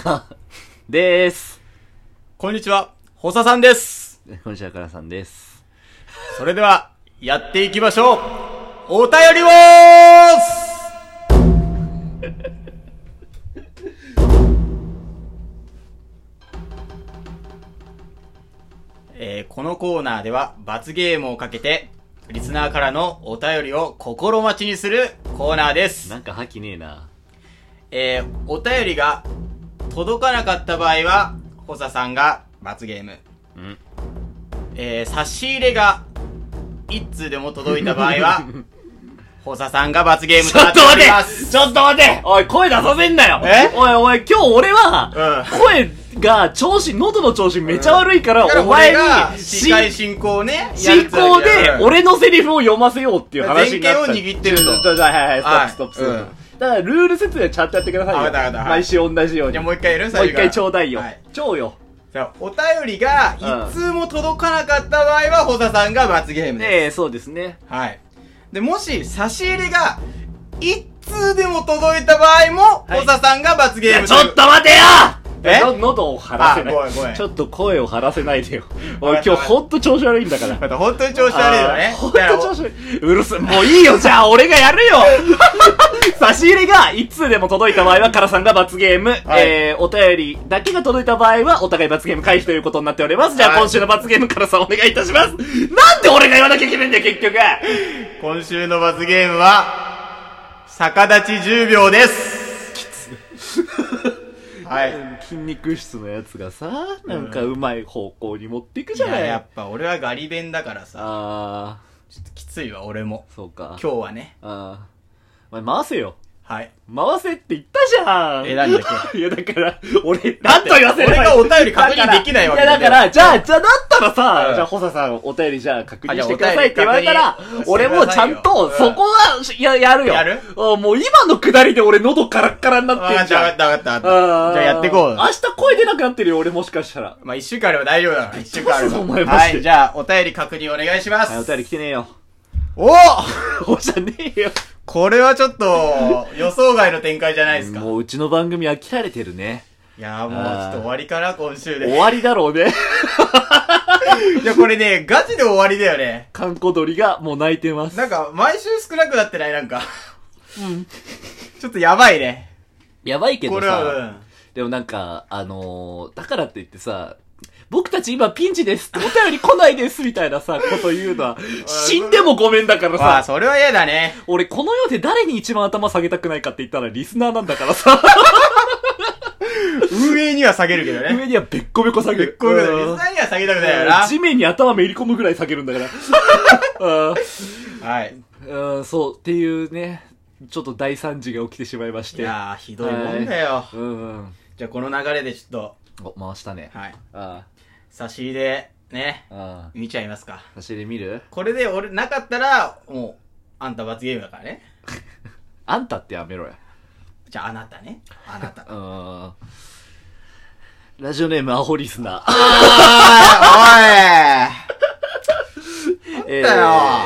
か、でーす。こんにちは、ホサさんです。こんにちは、からさんです。それでは、やっていきましょうお便りをーすえーこのコーナーでは罰ゲームをかけて、リスナーからのお便りを心待ちにするコーナーです。なんか覇気ねえな。えーお便りが届かなかった場合は、ホサさんが罰ゲーム。うん。えー差し入れが一通でも届いた場合は、ホサさんが罰ゲームちょっととなってお待てります。ちょっと待ておい、声出させんなよえ？おいおい、今日俺は、うん声が調子、喉の調子めちゃ悪いから、お前に、司会進行をね、進行で俺のセリフを読ませようっていう話になった。全権を握ってるとちょちょちょはいはいはい、ストップストップだから、ルール説明ちゃんとやってくださいよ。毎週同じように。じゃあもう一回やる？もう一回ちょうだいよはい。超よ。じゃあお便りが一通も届かなかった場合は、ホサさんが罰ゲームです。ねえ、そうですね。はい。で、もし、差し入れが、一通でも届いた場合も、はいホサさんが罰ゲームちょっと待てよえ？の喉を張らせない。ちょっと声を張らせないでよ。おい、わかった今日ほんと調子悪いんだから。本当に調子悪いよね。ほんだからと調子悪い。うるせえ。もういいよ、じゃあ俺がやるよ 差し入れが一通でも届いた場合は、カラさんが罰ゲーム。はいえー、お便りだけが届いた場合は、お互い罰ゲーム回避ということになっております。じゃあはい今週の罰ゲーム、カラさんお願いいたします。なんで俺が言わなきゃいけないんだよ、結局今週の罰ゲームは、逆立ち10秒です。はい。筋肉質のやつがさ、なんかうまい方向に持っていくじゃない。いや、やっぱ俺はガリ弁だからさ、あちょっときついわ、俺も。ー、そうか。今日はね。ああ。お前回せよ。はい。回せって言ったじゃんえ何だっ いや、だから、俺、なんと言わせればいい俺がお便り確認できないわけいや、だから、じゃあ、じゃあ、だったらさ、うんじゃあ、ホサさん、お便りじゃあ、確認あじゃあしてくださいって言われたらお便り確認、俺もちゃんと、そこは、や、やるよ。やる？あもう今のくだりで俺喉カラッカラになわってんじゃん。かったわかったわかったわかった。じゃあやっていこう。明日声出なくなってるよ、俺もしかしたら。まあ、一週間あれば大丈夫だから、一週間あれば。お前マジではい、じゃあ、お便り確認お願いします。はい、お便り来てねえよ。おおじゃねえよ。これはちょっと、予想外の展開じゃないですか。もううちの番組飽きられてるね。いやーもうちょっと終わりかな、今週で。終わりだろうね。いや、これね、ガチで終わりだよね。観光鳥がもう泣いてます。なんか、毎週少なくなってないなんか。うん。ちょっとやばいね。やばいけどこれは、うさ、ん。でもなんか、あのー、だからって言ってさ、僕たち今ピンチですってお便り来ないですみたいなさ、こと言うのは、死んでもごめんだからまあ、さ、それは嫌だね。俺この世で誰に一番頭下げたくないかって言ったらリスナーなんだからさ、運営には下げるけどね。上にはべっこべこ下げる。こういうこリスナーには下げたくないよな。地面に頭めり込むぐらい下げるんだから。はい。うんうん、そう、っていうね、ちょっと大惨事が起きてしまいまして。いやー、ひどいもんだよ。うんうん。じゃあ、この流れでちょっお、回したねと、。はい。あ差し入れ、ね、あ、ああ。見ちゃいますか。差し入れ見る？これで俺、なかったら、もう、あんた罰ゲームだからね。あんたってやめろや。じゃあ、あなたね。あなた。うん。ラジオネームアホリスナー。あ えだよー、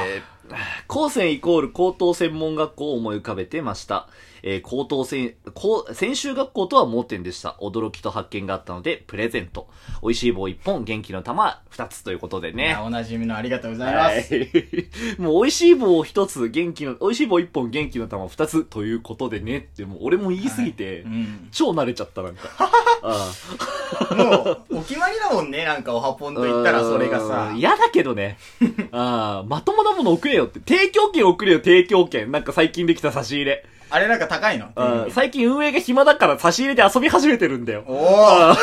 高専イコール高等専門学校を思い浮かべてました。えー、高等専、高、専修学校とは盲点でした。驚きと発見があったので、プレゼント。美味しい棒1本、元気の玉2つということで。ね。おなじみのありがとうございます。はい。もう美味しい棒1つ、元気の、美味しい棒1本、元気の玉2つということでねって、もう俺も言いすぎて、うん。超慣れちゃったなんか。あもう、お決まりだもんね、なんかおはぽんあと言ったらそれがさうん。嫌だけどね。ああ、まともなもの送れよって。提供権送れよ、提供権。なんか最近できた差し入れ。あれなんか高いの？うん最近運営が暇だから差し入れで遊び始めてるんだよ。おー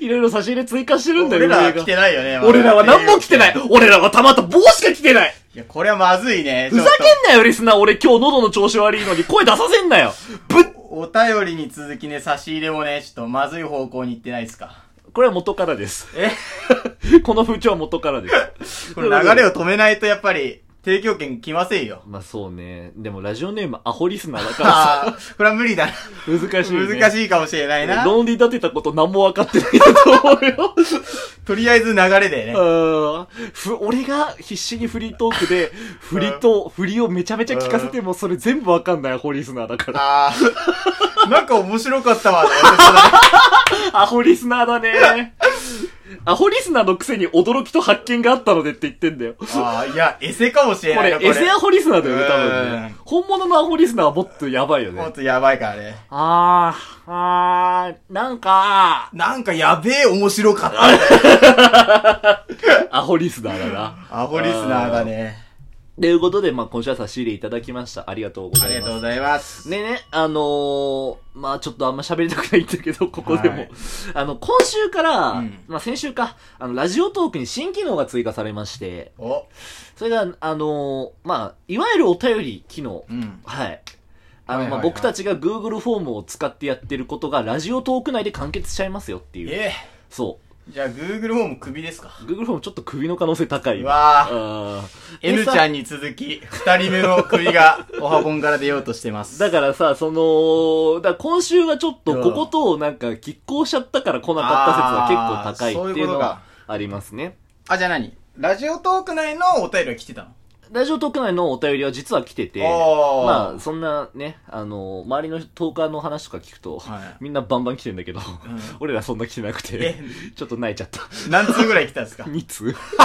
いろいろ差し入れ追加してるんだよ、俺らは運営が来てないよね。まだ俺らは何も来てない俺らはたまた棒しか来てないいや、これはまずいね。ふざけんなよ、リスナー。俺今日喉の調子悪いのに声出させんなよぶっお便りに続きね、差し入れもね、ちょっとまずい方向に行ってないですか？これは元からです。え？この風潮は元からです。これ流れを止めないとやっぱり、提供権来ませんよ。まあそうね。でもラジオネームアホリスナーだから あーこれは無理だな。難しい、ね。難しいかもしれないな。論理立てたこと何も分かってないと思うよ。とりあえず流れでね。うんふ、俺が必死にフリートークで、振りと、振りをめちゃめちゃ聞かせても、それ全部わかんないアホリスナーだから。あー なんか面白かったわ。アホリスナーだね。アホリスナーのくせに驚きと発見があったのでって言ってんだよ。ああ、いや、エセかもしれないな、、これエセアホリスナーだよね、多分うんね。本物のアホリスナーはもっとやばいよね。もっとやばいからね。あー、あー、なんか、なんかやべえ面白かった。アホリスナーだな。アホリスナーがね。ということで、まあ、今週は差し入れいただきました。ありがとうございます。ありがとうございます。ねね、あのー、まあちょっとあんま喋りたくないんだけど、ここでも。はいあの、今週から、うんまあ先週か、あの、ラジオトークに新機能が追加されまして、お、それが、あのー、まあいわゆるお便り機能。うん。はい。あの、まあ僕たちが Google フォームを使ってやってることが、ラジオトーク内で完結しちゃいますよっていう。えそえじゃあ、Google ホーム首ですかう。Google フォームちょっと首の可能性高い。うわぁ。あー N ちゃんに続き、二人目の首が、おはぼんから出ようとしてます。だからさ、その、だ今週はちょっとうんこことなんか拮抗しちゃったから来なかった説は結構高いっていうのあーそういうことはかありますね。あ、じゃあ何？ラジオトーク内のお便りは来てたの？ラジオトーク内のお便りは実は来てて、まあそんなね、あの、周りのトーカーの話とか聞くと、はいみんなバンバン来てんだけど、俺らそんな来てなくてえ、ちょっと泣いちゃった。何通ぐらい来たんですか？2通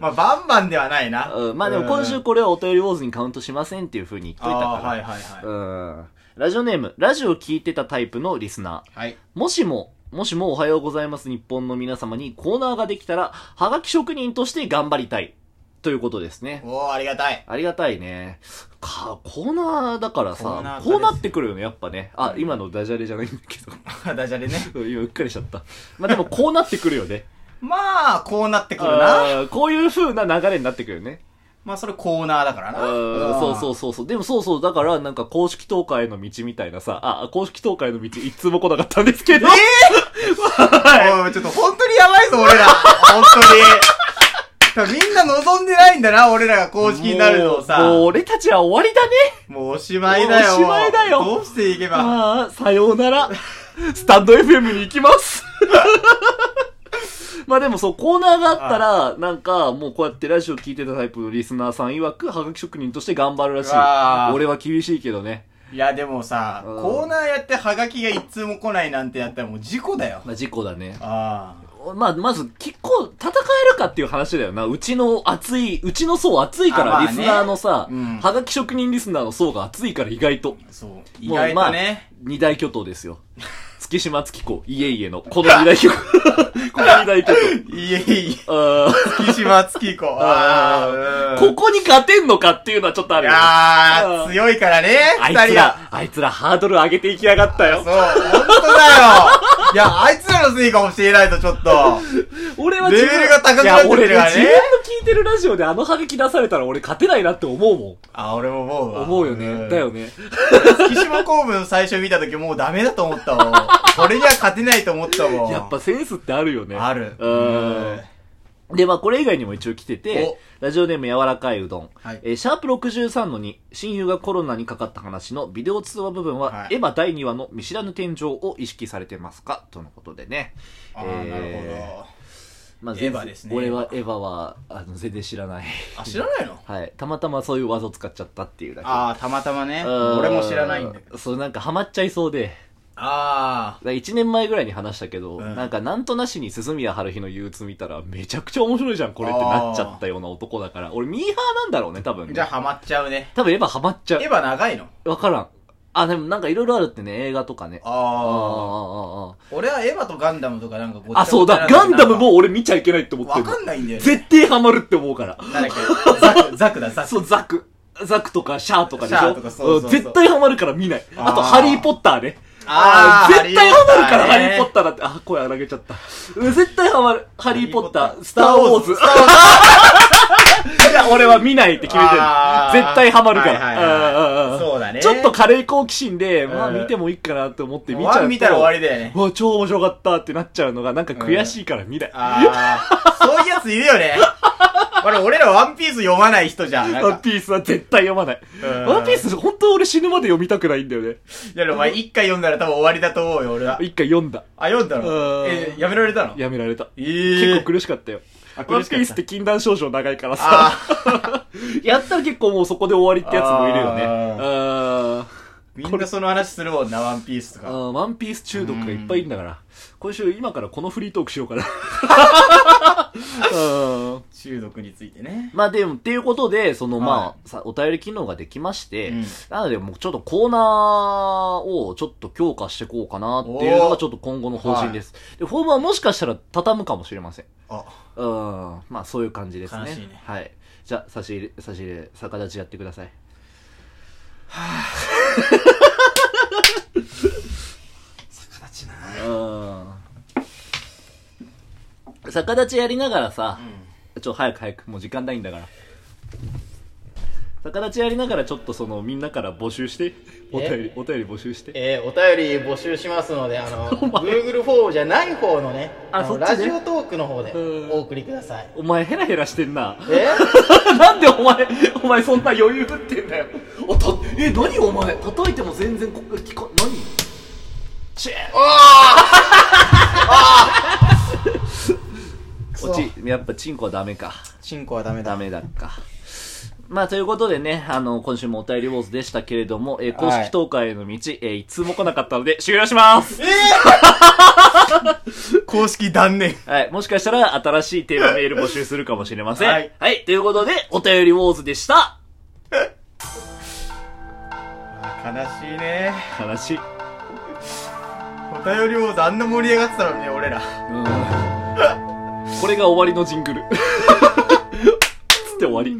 まあ、バンバンではないな。うんまあでも今週これはお便りウォーズにカウントしませんっていう風に言っといたから。はいはいはい。うん。ラジオネーム、ラジオ聞いてたタイプのリスナー。はい。もしも、もしもおはようございます日本の皆様にコーナーができたら、はがき職人として頑張りたい。ということですね。おー、ありがたい。ありがたいね。か、コーナーだからーナーこうなってくるよね、やっぱね。あ、今のダジャレじゃないんだけど。ダジャレね。今うっかりしちゃった。まあでもこうなってくるよね。まあ、こうなってくるな。あーこういう風な流れになってくるよね。まあ、それコーナーだからな。うんそうそうそうそう。でもそうそう、だからなんか公式投下への道みたいなさ、あ、公式投下への道一通も来なかったんですけど。おいちょっと本当にやばいぞ、俺ら。本当に。みんな望んでないんだな、俺らが公式になるのをさ。もう俺たちは終わりだね。もうおしまいだよ。おしまいだよどうしていけば。ああ、さようなら。スタンド FM に行きます。まあでもそう、コーナーがあったら、なんか、もうこうやってラジオ聞いてたタイプのリスナーさん曰く、はがき職人として頑張るらしい。ー俺は厳しいけどね。いや、でもさ、うんコーナーやってハガキが一通も来ないなんてやったらもう事故だよ。まあ事故だね。あまあ、まず、結構、戦えるかっていう話だよな。うちの熱い、うちの層熱いから、あまあねリスナーのさ、うんはがき職人リスナーの層が熱いから意外と。あ。そう。意外とね。二大巨頭ですよ。月島月子、家々の、この二大巨頭。この二大巨頭。いえいえ。あー月島月子。ああ。ここに勝てんのかっていうのはちょっとあいるよね。やー、うん強いからね、あい二人が。つら、あいつらハードル上げていきやがったよそう、。本当だよ。いや、あいつらのせいかもしれないと、ちょっと。俺はレベルが高くなってくるからね自分の聞いてるラジオであのハガキ出されたら俺勝てないなって思うもん。あ、俺も思うわ。思うよね。んだよ。ね。月島公文最初見た時もうダメだと思ったもん。これには勝てないと思ったもん。やっぱセンスってあるよね。ある。うん。で、まあこれ以外にも一応来てて、ラジオネーム柔らかいうどん。はいえーシャープ63の2、親友がコロナにかかった話のビデオ通話部分は、はいエヴァ第2話の見知らぬ天井を意識されてますか？とのことでね。あー、なるほまあ、エヴァですね俺はエヴァは、あの、全然知らない。ど。あ、知らないの？はい。たまたまそういう技を使っちゃったっていうだけ。あー、たまたまね。うん俺も知らないんだけど。そう、なんかハマっちゃいそうで。あだ1年前ぐらいに話したけど、うんなんかなんとなしに鈴宮春日の憂鬱見たらめちゃくちゃ面白いじゃん、これってなっちゃったような男だから。俺ミーハーなんだろうね、多分ー。ね。じゃあハマっちゃうね。多分エヴァハマっちゃエヴァ長いの？う。わからん。あ、でもなんかいろいろあるってね、映画とかね。ああああ。ああ俺はエヴァとガンダムとかなんかああ、そうだ、ガンダムも俺見ちゃいけないって思ってわるのかんないんだよね。絶対ハマるって思うから。なんだっけザク、ザクだ、ザク。そう、ザク。ザクとかシャアとかでしょ？シャアとかそうそうそうん絶対ハマるから見ない。あと、あーハリーポッターね。あー絶対ハマるから、ハリーポッーターだって。あ、声荒げちゃった。うん絶対ハマる。ハリーポッター、スターウォーズ。いや、俺は見ないって決めてる絶対ハマるから。そうだねちょっと軽い好奇心で、まあうん見てもいいかなって思ってズ見ちゃう見たら終わりだよね。うわ、超面白かったってなっちゃうのが、なんか悔しいから見ない。ああ、そういうやついるよね。俺らワンピース読まない人じゃん。なんか。ワンピースは絶対読まない。うんワンピース、本当俺死ぬまで読みたくないんだよね。いや、お前一回読んだら多分終わりだと思うよ、俺は。一回読んだ。あ、読んだうんのえ、やめられたの？やめられた。えー結構苦しかったよ。あワンピースって禁断症状長いからさ。あ やったら結構もうそこで終わりってやつもいるよね。みんなその話するもんな、ワンピースとか。あーワンピース中毒がいっぱいいるんだから。今週今からこのフリートークしようかな。うん中毒についてね。まあでも、っていうことで、そのはいまあ、さ、お便り機能ができまして、うんなのでもうちょっとコーナーをちょっと強化していこうかなっていうのがちょっと今後の方針です。で、フォームはもしかしたら畳むかもしれません。あ、うん。まあそういう感じですね。悲しいねはい。じゃあ、差し入れ、差し入れ、逆立ちやってください。形な。うん。逆立ちやりながらさ、ちょ、早く早く、もう時間ないんだから。逆立ちやりながらちょっとそのみんなから募集して、お便り、お便り募集して。えー、お便り募集しますので、あの、Google フォームじゃない方のね、のあそっちねラジオトークの方でうんお送りください。お前ヘラヘラしてんな。え？なんでお前、お前そんな余裕ぶってんだよ。おた、え、何お前、叩いても全然こ、聞か、何？チェそおち、やっぱチンコはダメか。チンコはダメだ。ダメだか。まあ、ということでね、あの、今週もお便りウォーズでしたけれども、えー公式投下への道、えー一通も来なかったので終了します 公式断念。はい。もしかしたら新しいテーマメール募集するかもしれません。ははいい。ということで、お便りウォーズでしたあ悲しいね。悲しい。お便りもあんな盛り上がってたのにね、俺ら。うん。これが終わりのジングル。って終わり。